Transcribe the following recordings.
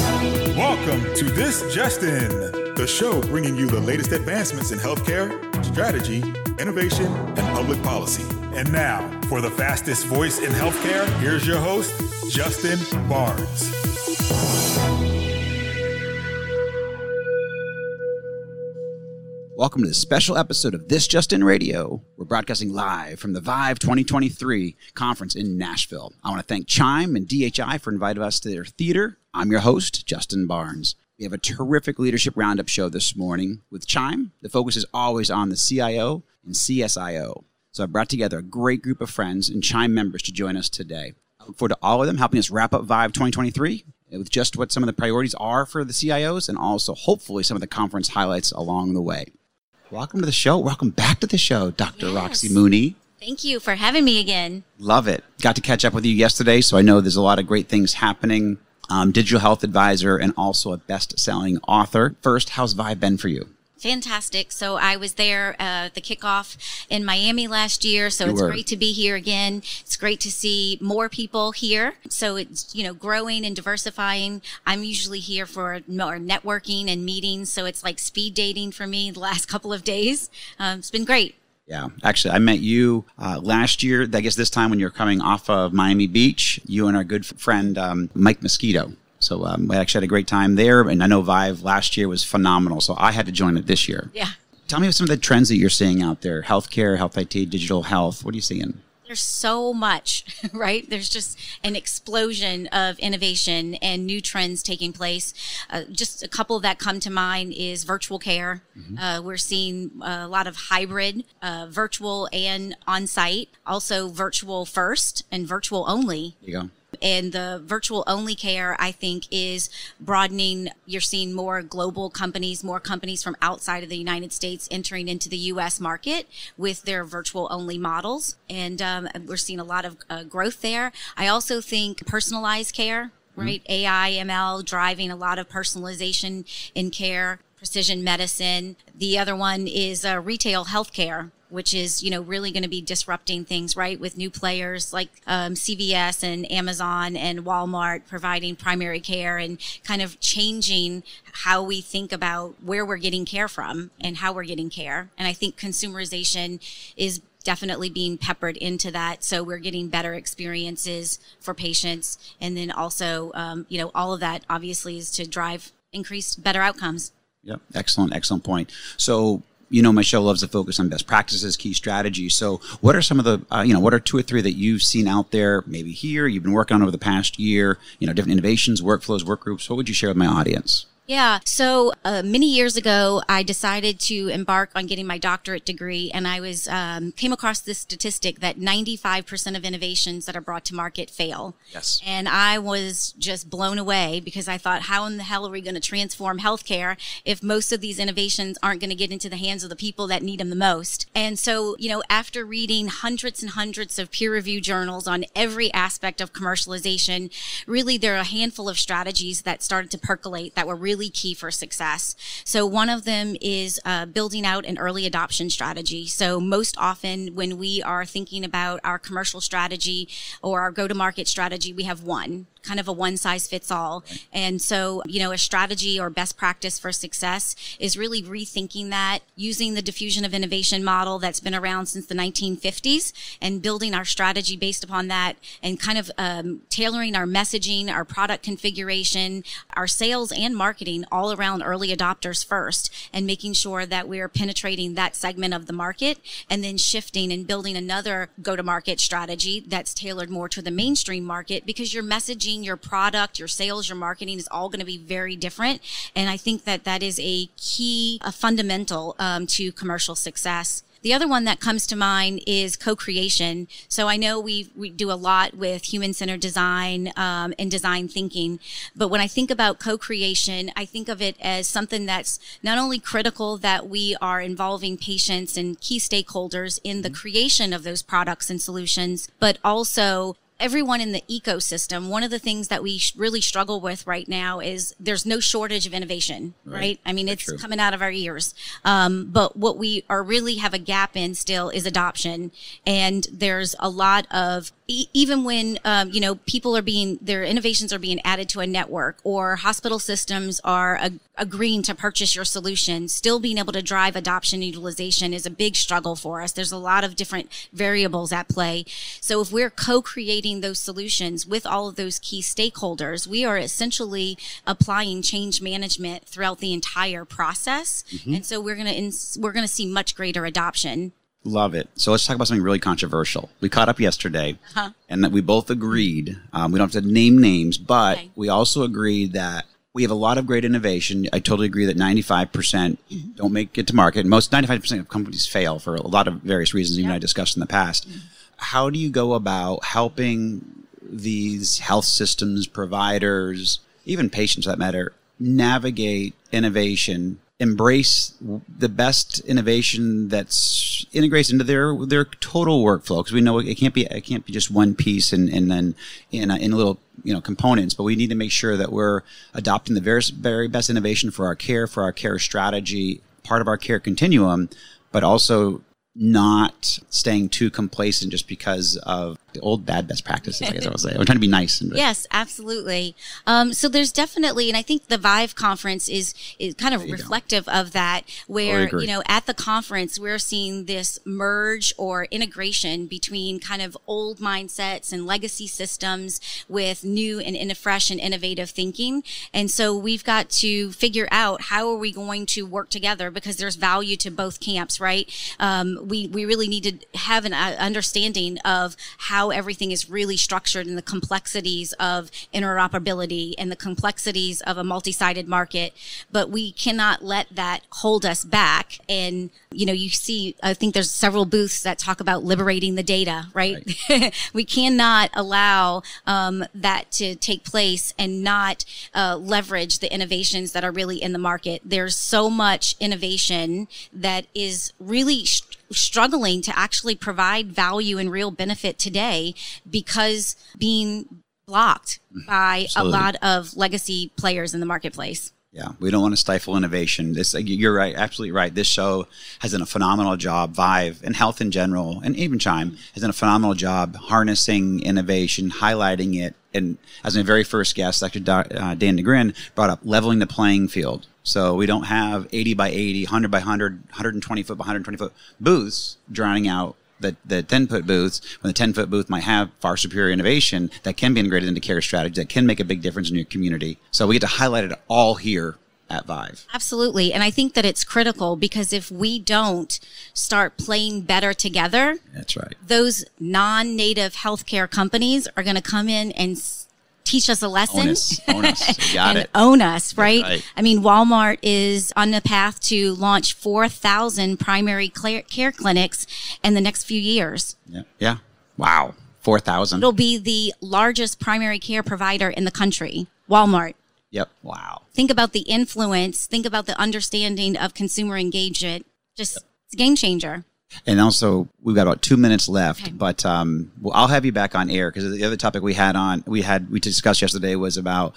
Welcome to This Just In, the show bringing you the latest advancements in healthcare, strategy, innovation, and public policy. And now, for the fastest voice in healthcare, here's your host, Justin Barnes. Welcome to this special episode of This Just In Radio. We're broadcasting live from the Vive 2023 conference in Nashville. I want to thank Chime and DHI for inviting us to their theater. I'm your host, Justin Barnes. We have a terrific leadership roundup show this morning with Chime. The focus is always on the CIO and CSIO. So I brought together a great group of friends and Chime members to join us today. I look forward to all of them helping us wrap up Vive 2023 with just what some of the priorities are for the CIOs and also hopefully some of the conference highlights along the way. Welcome to the show. Welcome back to the show, Dr. Yes. Roxie Mooney. Thank you for having me again. Love it. Got to catch up with you yesterday, so I know there's a lot of great things happening. Um, digital health advisor and also a best selling author. First, how's Vive been for you? Fantastic. So I was there uh, the kickoff in Miami last year. So You it's were. great to be here again. It's great to see more people here. So it's you know growing and diversifying. I'm usually here for more networking and meetings. So it's like speed dating for me the last couple of days. Um, it's been great. Yeah, actually, I met you uh, last year. I guess this time when you're coming off of Miami Beach, you and our good friend um, Mike Mosquito. So um, we actually had a great time there, and I know Vive last year was phenomenal. So I had to join it this year. Yeah. Tell me some of the trends that you're seeing out there: healthcare, health IT, digital health. What are you seeing? There's so much, right? There's just an explosion of innovation and new trends taking place. Uh, just a couple that come to mind is virtual care. Uh, we're seeing a lot of hybrid, uh, virtual and on site, also virtual first and virtual only There you go. And the virtual only care i think is broadening you're seeing more global companies more companies from outside of the united states entering into the us market with their virtual only models. And um, we're seeing a lot of uh, growth there. I also think personalized care right? Ai ml driving a lot of personalization in care precision medicine. The other one is uh, retail healthcare which is you know really going to be disrupting things right with new players like um, cvs and amazon and walmart providing primary care and kind of changing how we think about where we're getting care from and how we're getting care and i think consumerization is definitely being peppered into that so we're getting better experiences for patients and then also um, you know all of that obviously is to drive increased better outcomes Yep. Excellent, excellent point. So, you know, my show loves to focus on best practices, key strategies. So, what are some of the, uh, you know, what are two or three that you've seen out there, maybe here, you've been working on over the past year, you know, different innovations, workflows, work groups? What would you share with my audience? Yeah. So uh, many years ago, I decided to embark on getting my doctorate degree, and I was um, came across this statistic that 95% of innovations that are brought to market fail. Yes. And I was just blown away because I thought, how in the hell are we going to transform healthcare if most of these innovations aren't going to get into the hands of the people that need them the most? And so, you know, after reading hundreds and hundreds of peer reviewed journals on every aspect of commercialization, really there are a handful of strategies that started to percolate that were really key for success. So one of them is uh, building out an early adoption strategy. So most often when we are thinking about our commercial strategy or our go-to-market strategy, we have one kind of a one size fits all. And so, you know, a strategy or best practice for success is really rethinking that using the diffusion of innovation model that's been around since the 1950s and building our strategy based upon that and kind of um, tailoring our messaging, our product configuration, our sales and marketing all around early adopters first and making sure that we're penetrating that segment of the market and then shifting and building another go to market strategy that's tailored more to the mainstream market because your messaging, your product, your sales, your marketing is all going to be very different. And I think that that is a key, a fundamental um, to commercial success. The other one that comes to mind is co-creation. So I know we we do a lot with human-centered design um, and design thinking, but when I think about co-creation, I think of it as something that's not only critical that we are involving patients and key stakeholders in the creation of those products and solutions, but also everyone in the ecosystem, one of the things that we sh- really struggle with right now is there's no shortage of innovation, right? Right. I mean, Very it's true. coming out of our ears. Um, but what we are really have a gap in still is adoption. And there's a lot of, e- even when, um, you know, people are being, their innovations are being added to a network or hospital systems are ag- agreeing to purchase your solution, still being able to drive adoption utilization is a big struggle for us. There's a lot of different variables at play. So if we're co-creating those solutions with all of those key stakeholders, we are essentially applying change management throughout the entire process. Mm-hmm. And so we're going to, ins- we're going to see much greater adoption. Love it. So let's talk about something really controversial. We caught up yesterday, uh-huh. and that we both agreed. Um, we don't have to name names, but Okay. we also agreed that we have a lot of great innovation. I totally agree that 95% mm-hmm. don't make it to market. Most 95% of companies fail for a lot of various reasons, even I discussed in the past. Mm-hmm. How do you go about helping these health systems, providers, even patients that matter, navigate innovation, embrace the best innovation that's integrates into their their total workflow? Because we know it can't be it can't be just one piece and and then in a, in little you know components, but we need to make sure that we're adopting the very very best innovation for our care, for our care strategy, part of our care continuum, but also not staying too complacent just because of the old bad best practices. I guess I would say. We're trying to be nice. And, Yes, absolutely. Um, so there's definitely, and I think the Vive conference is is kind of you go. reflective of that. Where you know, at the conference, we're seeing this merge or integration between kind of old mindsets and legacy systems with new and in fresh and innovative thinking. And so we've got to figure out how are we going to work together because there's value to both camps, right? Um, we we really need to have an uh, understanding of how everything is really structured and the complexities of interoperability and the complexities of a multi-sided market. But we cannot let that hold us back. And you know, you see, I think there's several booths that talk about liberating the data, right? we cannot allow um, that to take place and not uh, leverage the innovations that are really in the market. There's so much innovation that is really sh- struggling to actually provide value and real benefit today because being blocked mm-hmm. by Absolutely. a lot of legacy players in the marketplace. Yeah, we don't want to stifle innovation. This, you're right, absolutely right. This show has done a phenomenal job. Vive and health in general, and even Chime has done a phenomenal job harnessing innovation, highlighting it. And as my very first guest, Dr. Uh, Dan DeGrin brought up leveling the playing field. So we don't have 80 by 80, 100 by 100, 120 foot by 120 foot booths drowning out the, the 10 foot booths when the 10 foot booth might have far superior innovation that can be integrated into care strategy that can make a big difference in your community. So we get to highlight it all here at Vive. Absolutely. And I think that it's critical because if we don't start playing better together, That's right. those non native healthcare companies are going to come in and teach us a lesson. Own us. Own us. Got and it. own us, right? right. I mean, Walmart is on the path to launch 4,000 primary care clinics in the next few years. Yeah. Yeah. Wow. 4,000. It'll be the largest primary care provider in the country, Walmart. Yep. Wow. Think about the influence, think about the understanding of consumer engagement. Just it's a game changer. And also, we've got about two minutes left, Okay. but um, well, I'll have you back on air because the other topic we had on we had we discussed yesterday was about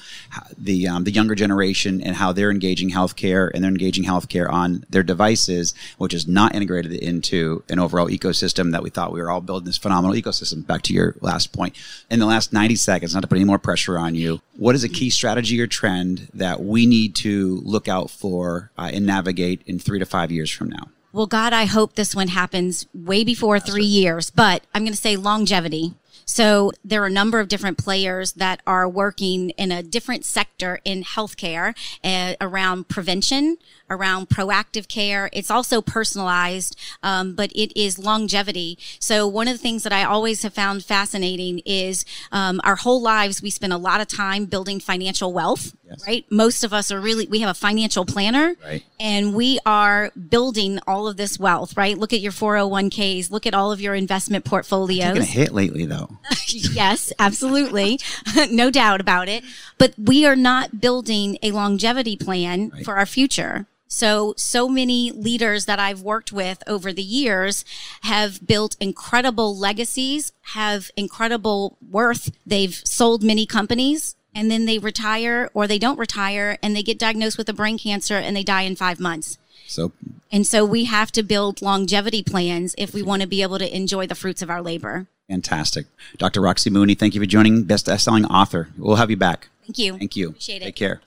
the um, the younger generation and how they're engaging healthcare and they're engaging healthcare on their devices, which is not integrated into an overall ecosystem that we thought we were all building this phenomenal ecosystem. Back to your last point, in the last ninety seconds, not to put any more pressure on you, what is a key strategy or trend that we need to look out for uh, and navigate in three to five years from now? Well, God, I hope this one happens way before three years, but I'm going to say longevity. So there are a number of different players that are working in a different sector in healthcare uh, around prevention, around proactive care. It's also personalized, um, but it is longevity. So one of the things that I always have found fascinating is um, our whole lives we spend a lot of time building financial wealth. Yes. Right? Most of us are really we have a financial planner Right. and we are building all of this wealth, right? Look at your 401ks, look at all of your investment Taking a portfolios. hit lately, though. yes, absolutely. no doubt about it. But we are not building a longevity plan Right. for our future. So, so many leaders that I've worked with over the years have built incredible legacies, have incredible worth. They've sold many companies and then they retire or they don't retire and they get diagnosed with a brain cancer and they die in five months. So, And so we have to build longevity plans if we want to be able to enjoy the fruits of our labor. fantastic. Dr. Roxie Mooney, thank you for joining Best Selling Author. We'll have you back. Thank you. Thank you. Appreciate it. Take care.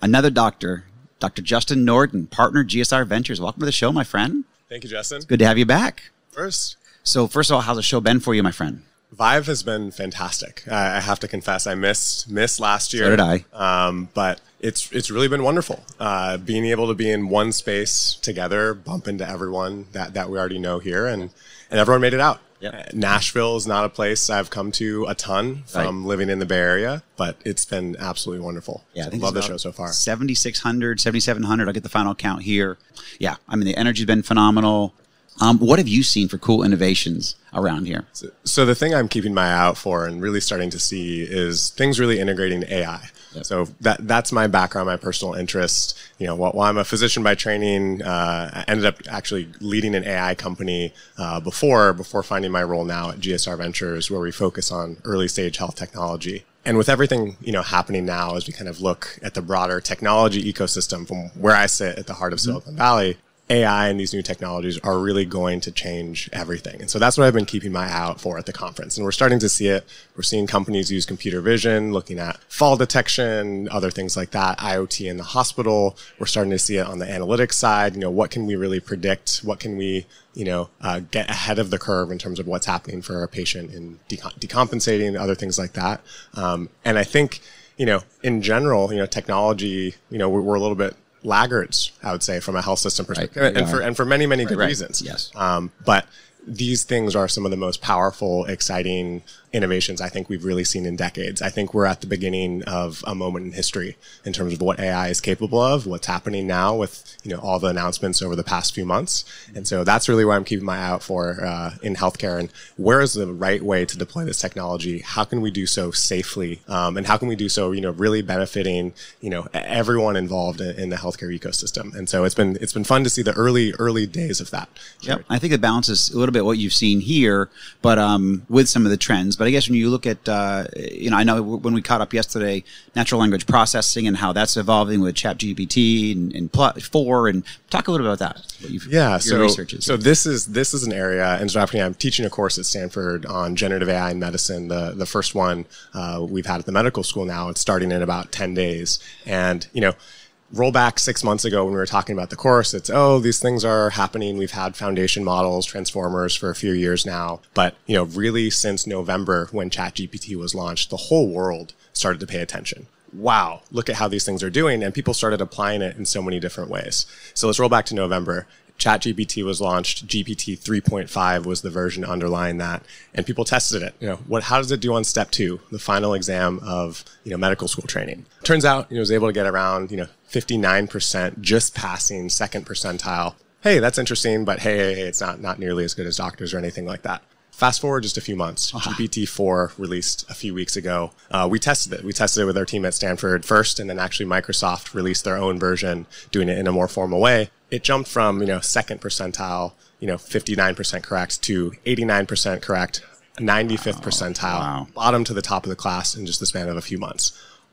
Another doctor, Dr. Justin Norden, partner GSR Ventures. Welcome to the show, my friend. Thank you, Justin. Good to have you back. First, So, first of all, how's the show been for you, my friend? Vive has been fantastic. I I have to confess, I missed missed last year. So did I. Um, but it's it's really been wonderful. Uh, being able to be in one space together, bump into everyone that, that we already know here, and and everyone made it out. Yep. Nashville is not a place I've come to a ton from Right. living in the Bay Area, but it's been absolutely wonderful. Yeah, I think love the show so far. 7,600, 7,700. I'll get the final count here. Yeah, I mean, the energy's been phenomenal. Um, what have you seen for cool innovations around here? So the thing I'm keeping my eye out for and really starting to see is things really integrating AI. So that that's my background, my personal interest. You know, while, while I'm a physician by training, uh, I ended up actually leading an AI company uh, before before finding my role now at GSR Ventures, where we focus on early stage health technology. And with everything you know happening now, as we kind of look at the broader technology ecosystem from where I sit at the heart of Silicon Valley, AI and these new technologies are really going to change everything. And so that's what I've been keeping my eye out for at the conference. And we're starting to see it. We're seeing companies use computer vision, looking at fall detection, other things like that, IoT in the hospital. We're starting to see it on the analytics side. You know, what can we really predict? What can we, you know, uh, get ahead of the curve in terms of what's happening for a patient in decom- decompensating, other things like that. Um, and I think, you know, in general, you know, technology, you know, we're, we're a little bit laggards, I would say, from a health system perspective, Right. and for and for many many good right. reasons. Yes. Um, but these things are some of the most powerful, exciting innovations I think we've really seen in decades. I think we're at the beginning of a moment in history in terms of what AI is capable of, what's happening now with you know all the announcements over the past few months, and so that's really what I'm keeping my eye out for uh, in healthcare. And where is the right way to deploy this technology? How can we do so safely, um, and how can we do so you know really benefiting you know everyone involved in, in the healthcare ecosystem? And so it's been it's been fun to see the early early days of that. Yep. I think it balances a little bit what you've seen here, but um, with some of the trends. But I guess when you look at, uh, you know, I know when we caught up yesterday, natural language processing and how that's evolving with ChatGPT and, and Pl- four, and talk a little bit about that. What you've, Yeah, your so so this is this is an area, and so I'm teaching a course at Stanford on generative AI in medicine. The the first one uh, we've had at the medical school now. It's starting in about ten days, and you know. Roll back six months ago when we were talking about the course. It's oh, these things are happening. We've had foundation models, transformers for a few years now, but you know, really since November when ChatGPT was launched, the whole world started to pay attention wow, look at how these things are doing. And people started applying it in so many different ways. So let's roll back to November. ChatGPT was launched. GPT 3.5 was the version underlying that, and people tested it. You know, what? How does it do on step two, the final exam of you know medical school training? Turns out, you know, it was able to get around you know 59%, just passing second percentile. Hey, that's interesting, but hey, hey, hey, it's not not nearly as good as doctors or anything like that. Fast forward just a few months. GPT-4 released a few weeks ago. Uh, we tested it. We tested it with our team at Stanford first, and then actually Microsoft released their own version, doing it in a more formal way. It jumped from you know second percentile, you know 59% correct to 89% correct, 95th percentile, Wow. bottom to the top of the class in just the span of a few months.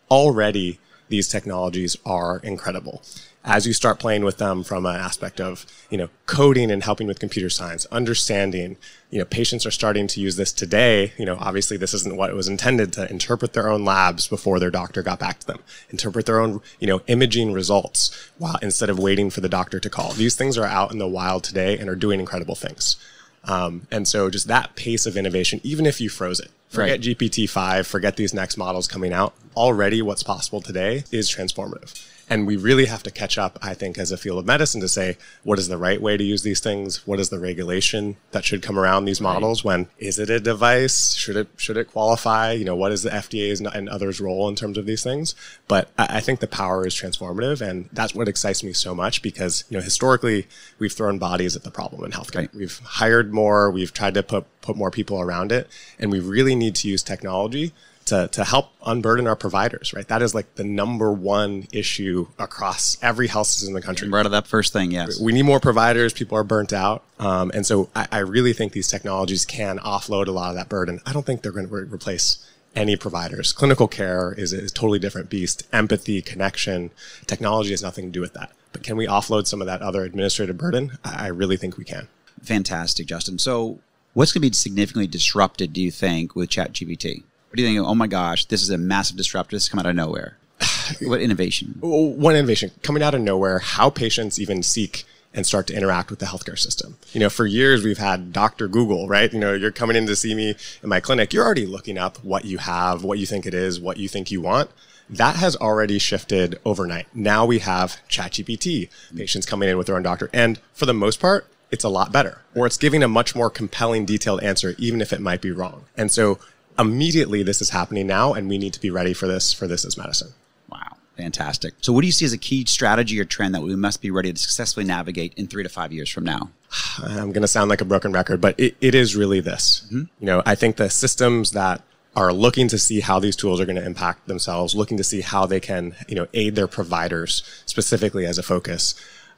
Already, these technologies are incredible. As you start playing with them from an aspect of, you know, coding and helping with computer science, understanding, you know, patients are starting to use this today. You know, obviously this isn't what it was intended to interpret their own labs before their doctor got back to them, interpret their own, you know, imaging results while instead of waiting for the doctor to call. These things are out in the wild today and are doing incredible things. Um, and so just that pace of innovation, even if you froze it, forget Right. GPT-5, forget these next models coming out, already what's possible today is transformative. And we really have to catch up, I think, as a field of medicine to say, what is the right way to use these things? What is the regulation that should come around these models? When is it a device? Should it, should it qualify? You know, what is the FDA's and others' role in terms of these things? But I, I think the power is transformative. And that's what excites me so much because, you know, historically, we've thrown bodies at the problem in healthcare. Right. We've hired more. We've tried to put, put more people around it. And we really need to use technology to, to help unburden our providers, right? That is like the number one issue across every health system in the country. Brought it up first thing, yes. We need more providers. People are burnt out. Um, and so I, I, really think these technologies can offload a lot of that burden. I don't think they're going to re- replace any providers. Clinical care is, is a totally different beast. Empathy, connection, technology has nothing to do with that. But can we offload some of that other administrative burden? I, I really think we can. Fantastic, Justin. So what's going to be significantly disrupted, do you think, with ChatGPT? What do you think? Oh my gosh, this is a massive disruptor. This is coming out of nowhere. what innovation? One innovation coming out of nowhere, how patients even seek and start to interact with the healthcare system. You know, for years we've had Dr. Google, right? You know, you're coming in to see me in my clinic, you're already looking up what you have, what you think it is, what you think you want. That has already shifted overnight. Now we have ChatGPT, patients coming in with their own doctor. And for the most part, it's a lot better, or it's giving a much more compelling, detailed answer, even if it might be wrong. And so immediately this is happening now, and we need to be ready for this, for this as medicine. Wow. Fantastic. So, what do you see as a key strategy or trend that we must be ready to successfully navigate in three to five years from now? I'm going to sound like a broken record, but it, it is really this. Mm-hmm. You know, I think the systems that are looking to see how these tools are going to impact themselves, looking to see how they can, you know, aid their providers specifically as a focus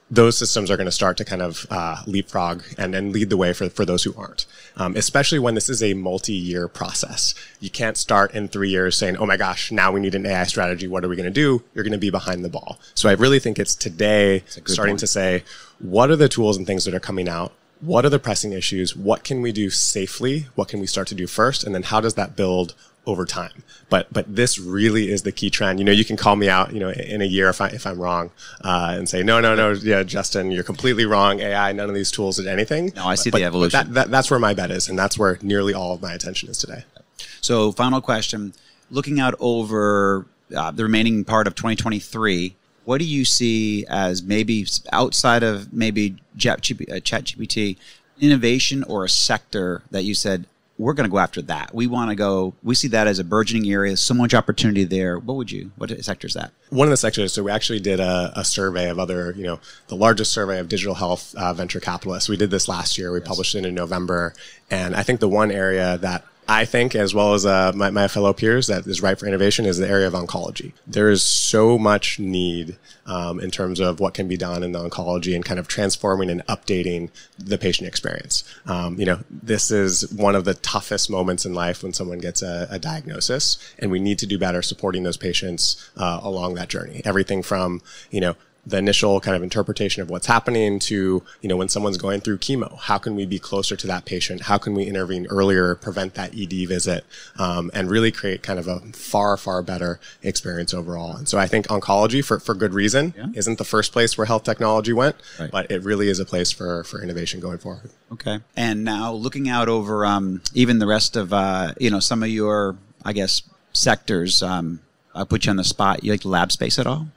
those systems are going to start to kind of uh, leapfrog and, and lead the way for, for those who aren't, um, especially when this is a multi-year process. You can't start in three years saying, oh my gosh, now we need an AI strategy. What are we going to do? You're going to be behind the ball. So I really think it's today starting point. to say, what are the tools and things that are coming out? What are the pressing issues? What can we do safely? What can we start to do first? And then how does that build over time. But but this really is the key trend. You know, you can call me out, you know, in a year if I if I'm wrong, uh, and say no, no, no, yeah, Justin, you're completely wrong. AI, none of these tools did anything. No, I see but, the evolution. That, that, that's where my bet is, and that's where nearly all of my attention is today. So, final question: Looking out over uh, the remaining part of 2023. What do you see as maybe outside of maybe ChatGPT uh, innovation or a sector that you said we're going to go after that. We want to go. We see that as a burgeoning area. So much opportunity there. What would you? What sector is that? One of the sectors. So we actually did a, a survey of other. You know, the largest survey of digital health uh, venture capitalists. We did this last year. We yes. published it in November, and I think the one area that I think, as well as uh, my, my, fellow peers, that is right for innovation is the area of oncology. There is so much need um, in terms of what can be done in the oncology and kind of transforming and updating the patient experience. Um, you know, this is one of the toughest moments in life when someone gets a, a diagnosis, and we need to do better supporting those patients uh, along that journey. Everything from, you know, the initial kind of interpretation of what's happening to, you know, when someone's going through chemo, how can we be closer to that patient? How can we intervene earlier, prevent that ED visit, um, and really create kind of a far, far better experience overall? And so I think oncology, for, for good reason, yeah. isn't the first place where health technology went, right. but it really is a place for, for innovation going forward. Okay. And now looking out over um, even the rest of, uh, you know, some of your, I guess, sectors, um, I'll put you on the spot. You like lab space at all?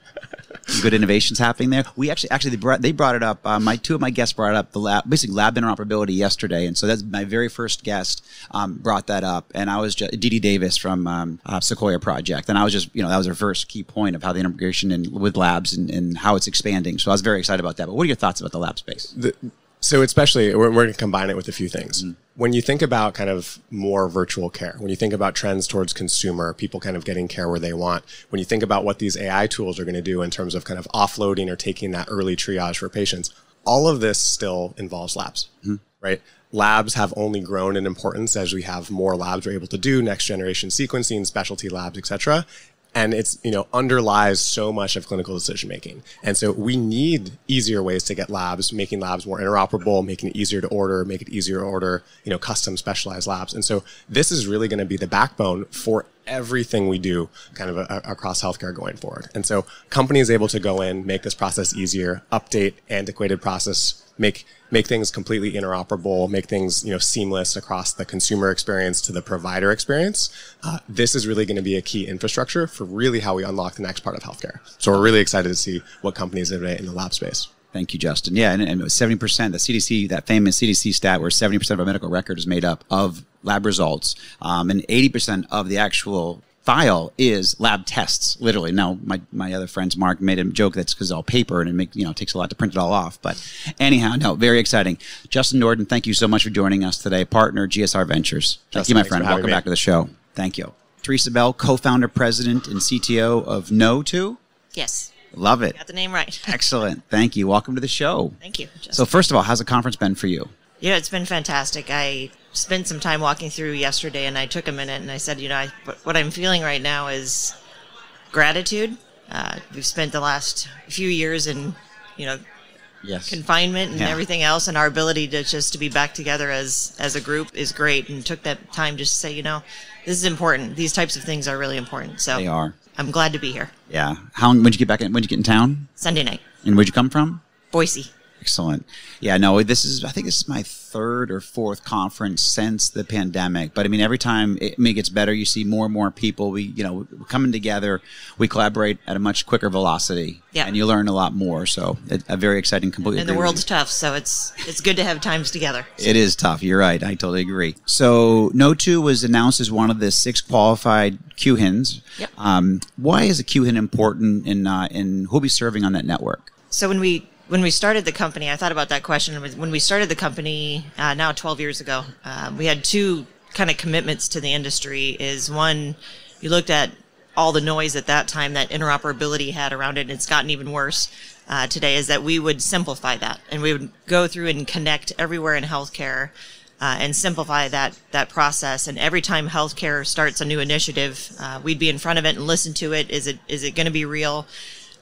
Good innovations happening there. We actually actually they brought, they brought it up. Uh, my two of my guests brought up the lab, basically lab interoperability yesterday, and so that's my very first guest um, brought that up, and I was just Didi Davis from um, uh, Sequoia Project, and I was just you know that was her first key point of how the integration in, with labs and, and how it's expanding. So I was very excited about that. But what are your thoughts about the lab space? The, so especially we're, we're going to combine it with a few things. Mm when you think about kind of more virtual care, when you think about trends towards consumer, people kind of getting care where they want, when you think about what these AI tools are going to do in terms of kind of offloading or taking that early triage for patients, all of this still involves labs, mm-hmm. right? Labs have only grown in importance as we have more labs we're able to do, next generation sequencing, specialty labs, et cetera and it's you know underlies so much of clinical decision making and so we need easier ways to get labs making labs more interoperable making it easier to order make it easier to order you know custom specialized labs. And so this is really going to be the backbone for everything we do kind of a, a, across healthcare going forward and so companies able to go in make this process easier update antiquated process make make things completely interoperable, make things you know seamless across the consumer experience to the provider experience. Uh, this is really going to be a key infrastructure for really how we unlock the next part of healthcare. So we're really excited to see what companies innovate in the lab space. Thank you, Justin. Yeah, and, and 70%, the CDC, that famous CDC stat where 70% of our medical record is made up of lab results, um, and 80% of the actual file is lab tests, literally. Now, my, my other friends, Mark, made a joke that's because it's all paper and it make, you know, takes a lot to print it all off. But anyhow, no, very exciting. Justin Norden, thank you so much for joining us today. Partner, GSR Ventures. Thank Justin, you, my friend. Welcome back to the show. Thank you. Therasa Bell, co-founder, president, and CTO of Kno2. Yes, Love it. got the name right. Excellent. Thank you. Welcome to the show. Thank you. Justin. So, first of all, how's the conference been for you? yeah, it's been fantastic. I spent some time walking through yesterday, and I took a minute and I said, you know, I, what- I'm feeling right now is gratitude. Uh, we've spent the last few years in, you know, Yes. confinement and Yeah. everything else, and our ability to just to be back together as as a group is great. And took that time just to say, you know, this is important. These types of things are really important. So They are. I'm glad to be here. Yeah. How? When'd you get back? In, when'd you get in town? Sunday night, And where'd you come from? Boise. Excellent. Yeah, no, this is, I think this is my third or fourth conference since the pandemic. But I mean, every time it, I mean, it gets better, you see more and more people. We, you know, coming together, we collaborate at a much quicker velocity. Yeah. And you learn a lot more. So, it, a very exciting, completely. And the world's tough, so it's it's good to have times together. It is tough. You're right. I totally agree. So, Kno2 was announced as one of the six qualified QHINs. Yep. Um, why is a QHIN important in, uh, in who'll be serving on that network? So when we when we started the company, I thought about that question. When we started the company uh, now 12 years ago, uh, we had two kind of commitments to the industry. Is one, you looked at all the noise at that time that interoperability had around it, and it's gotten even worse uh, today. Is that we would simplify that, and we would go through and connect everywhere in healthcare. Uh, and simplify that that process. And every time healthcare starts a new initiative, uh, we'd be in front of it and listen to it. Is it is it going to be real?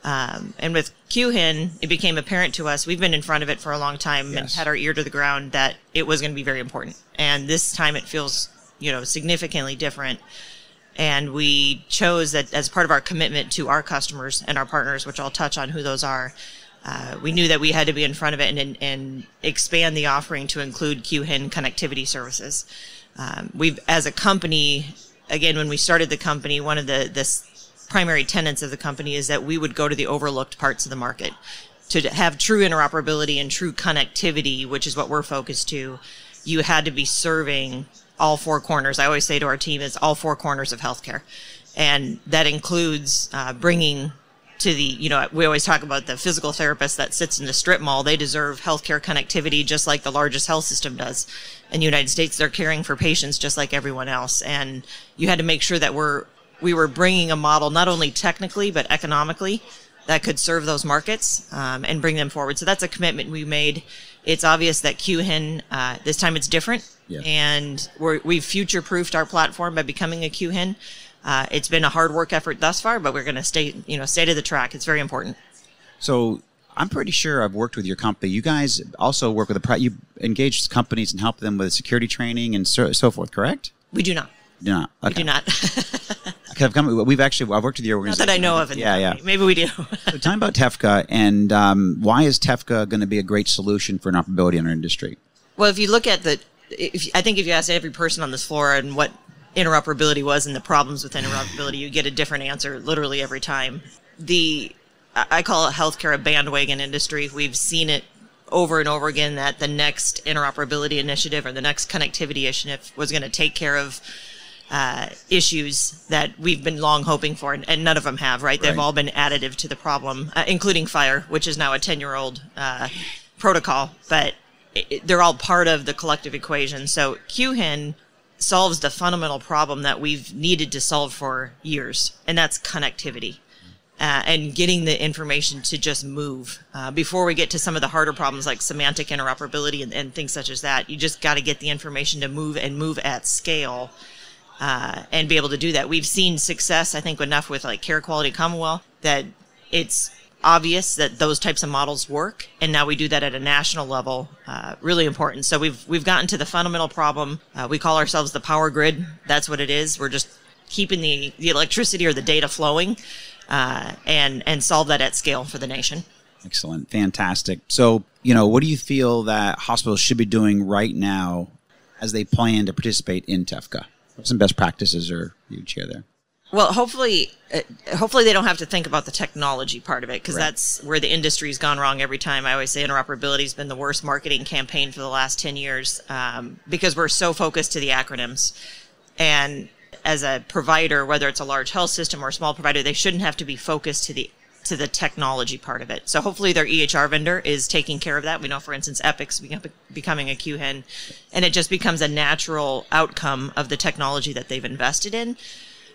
Um, and with QHIN, it became apparent to us, we've been in front of it for a long time and had our ear to the ground that it was going to be very important. And this time it feels, you know, significantly different. And we chose that as part of our commitment to our customers and our partners, which I'll touch on who those are. Uh, we knew that we had to be in front of it and, and, and expand the offering to include QHIN connectivity services. Um, we've, as a company, again, when we started the company, one of the, the primary tenets of the company is that we would go to the overlooked parts of the market to have true interoperability and true connectivity, which is what we're focused to. You had to be serving all four corners. I always say to our team, it's all four corners of healthcare, and that includes uh, bringing to the you know we always talk about the physical therapist that sits in the strip mall they deserve healthcare connectivity just like the largest health system does in the united states they're caring for patients just like everyone else and you had to make sure that we're we were bringing a model not only technically but economically that could serve those markets um, and bring them forward so that's a commitment we made it's obvious that qhin uh, this time it's different Yeah. and we're, we've future proofed our platform by becoming a qhin uh, it's been a hard work effort thus far, but we're going to stay, you know, stay to the track. It's very important. So I'm pretty sure I've worked with your company. You guys also work with a pri- you engage companies and help them with security training and so, so forth. Correct? We do not. Do not. We do not. I've come, we've actually I've worked with your not organization. that I know of. Yeah, yeah. Maybe we do. So tell me about TEFCA and um, why is TEFCA going to be a great solution for interoperability in our industry? well, if you look at the, if, I think if you ask every person on this floor and what interoperability was and the problems with interoperability, you get a different answer literally every time. The, I I call it healthcare a bandwagon industry. We've seen it over and over again that the next interoperability initiative or the next connectivity initiative was going to take care of uh, issues that we've been long hoping for, and, and none of them have, right? They've Right. all been additive to the problem, uh, including FHIR, which is now a 10 year old uh, protocol, but it, it- they're all part of the collective equation. So QHIN solves the fundamental problem that we've needed to solve for years, and that's connectivity. Uh, and getting the information to just move. Uh, before we get to some of the harder problems like semantic interoperability and, and things such as that, you just got to get the information to move and move at scale uh, and be able to do that. We've seen success, I think, enough with like Carequality Commonwealth that it's obvious that those types of models work, and now we do that at a national level. Uh, really important. So we've we've gotten to the fundamental problem. Uh, we call ourselves the power grid. That's what it is. We're just keeping the the electricity or the data flowing, uh, and and solve that at scale for the nation. Excellent, fantastic. So you know, what do you feel that hospitals should be doing right now as they plan to participate in TEFCA? Some best practices or you'd share there? Well, hopefully, uh, hopefully they don't have to think about the technology part of it because Right. that's where the industry's gone wrong every time. I always say interoperability has been the worst marketing campaign for the last ten years um, because we're so focused to the acronyms. And as a provider, whether it's a large health system or a small provider, they shouldn't have to be focused to the to the technology part of it. So hopefully their EHR vendor is taking care of that. We know, for instance, Epic's becoming a QHIN, and it just becomes a natural outcome of the technology that they've invested in.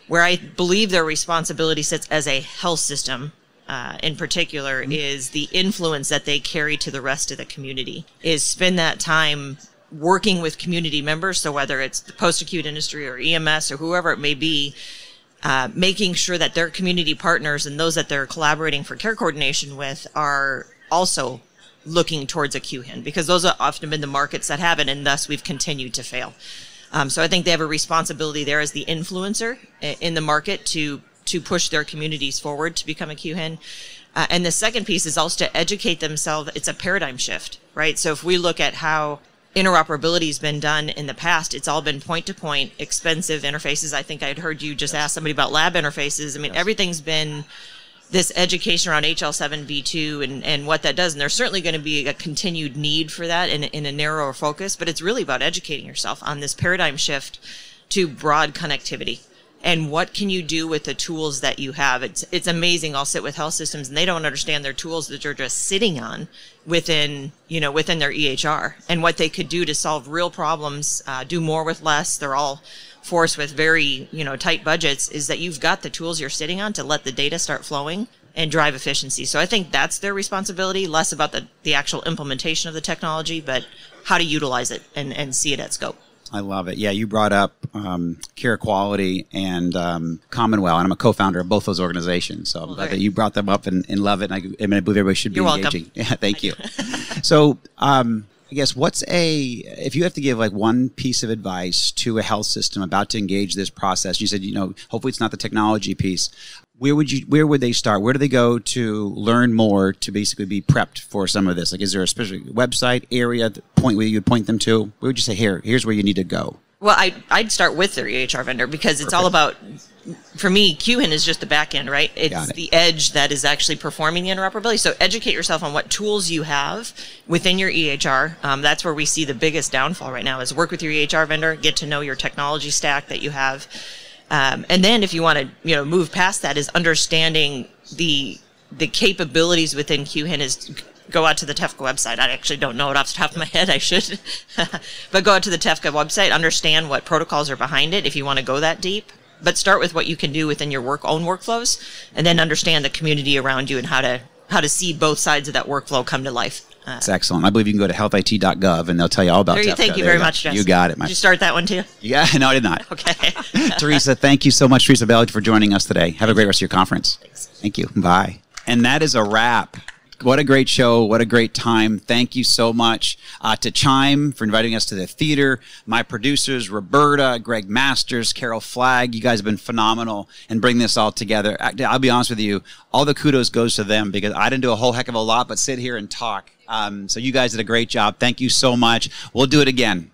Where I believe their responsibility sits as a health system uh, in particular mm-hmm. is the influence that they carry to the rest of the community is spend that time working with community members so whether it's the post-acute industry or ems or whoever it may be uh, making sure that their community partners and those that they're collaborating for care coordination with are also looking towards a QHIN because those have often been the markets that have it and thus we've continued to fail. Um, so I think they have a responsibility there as the influencer in the market to to push their communities forward to become a QHIN. Uh, and the second piece is also to educate themselves. It's a paradigm shift, right? So if we look at how interoperability has been done in the past, it's all been point to point, expensive interfaces. I think I'd heard you just ask somebody about lab interfaces. I mean, yes. everything's been this education around HL7V2 and, and what that does. And there's certainly going to be a continued need for that in, in a narrower focus, but it's really about educating yourself on this paradigm shift to broad connectivity and what can you do with the tools that you have? It's it's amazing. I'll sit with health systems and they don't understand their tools that they're just sitting on within you know within their ehr and what they could do to solve real problems uh, do more with less. They're all forced with very you know tight budgets is that you've got the tools you're sitting on to let the data start flowing and drive efficiency. So i think that's their responsibility less about the, the actual implementation of the technology but how to utilize it and, and see it at scope I love it. Yeah, you brought up um, Carequality and um, Commonwealth, and I'm a co-founder of both those organizations. So I'm glad that you brought them up and, and love it. And I, I, mean, I believe everybody should be You're engaging. Welcome. Yeah, thank you. so um, I guess what's a if you have to give like one piece of advice to a health system about to engage this process? You said you know hopefully it's not the technology piece where would you where would they start? Where do they go to learn more to basically be prepped for some of this? Like is there a specific website area point where you would point them to? Where would you say here here's where you need to go well I, i'd start with their ehr vendor because it's Perfect. all about for me qhin is just the back end right? It's it. the edge that is actually performing the interoperability. So educate yourself on what tools you have within your ehr um, that's where we see the biggest downfall right now is work with your ehr vendor get to know your technology stack that you have um, and then if you want to, you know, move past that is understanding the the capabilities within QHIN is go out to the TEFCA website. I actually don't know it off the top of my head. I should, but go out to the TEFCA website, understand what protocols are behind it if you want to go that deep. But start with what you can do within your work own workflows, and then understand the community around you and how to how to see both sides of that workflow come to life. Uh, it's excellent. I believe you can go to healthit.gov and they'll tell you all about it. Thank you very much, Jess. You got it. My did you start that one too? Yeah, no, I did not. okay. Therasa, thank you so much, Therasa Belli, for joining us today. Have a great rest of your conference. Thanks. Thank you. Bye. And that is a wrap. What a great show. What a great time. Thank you so much uh, to Chime for inviting us to the theater. My producers, Roberta, Greg Masters, Carol Flagg. You guys have been phenomenal and bring this all together. I'll be honest with you. All the kudos goes to them because I didn't do a whole heck of a lot, but sit here and talk. Um, so you guys did a great job. Thank you so much. We'll do it again.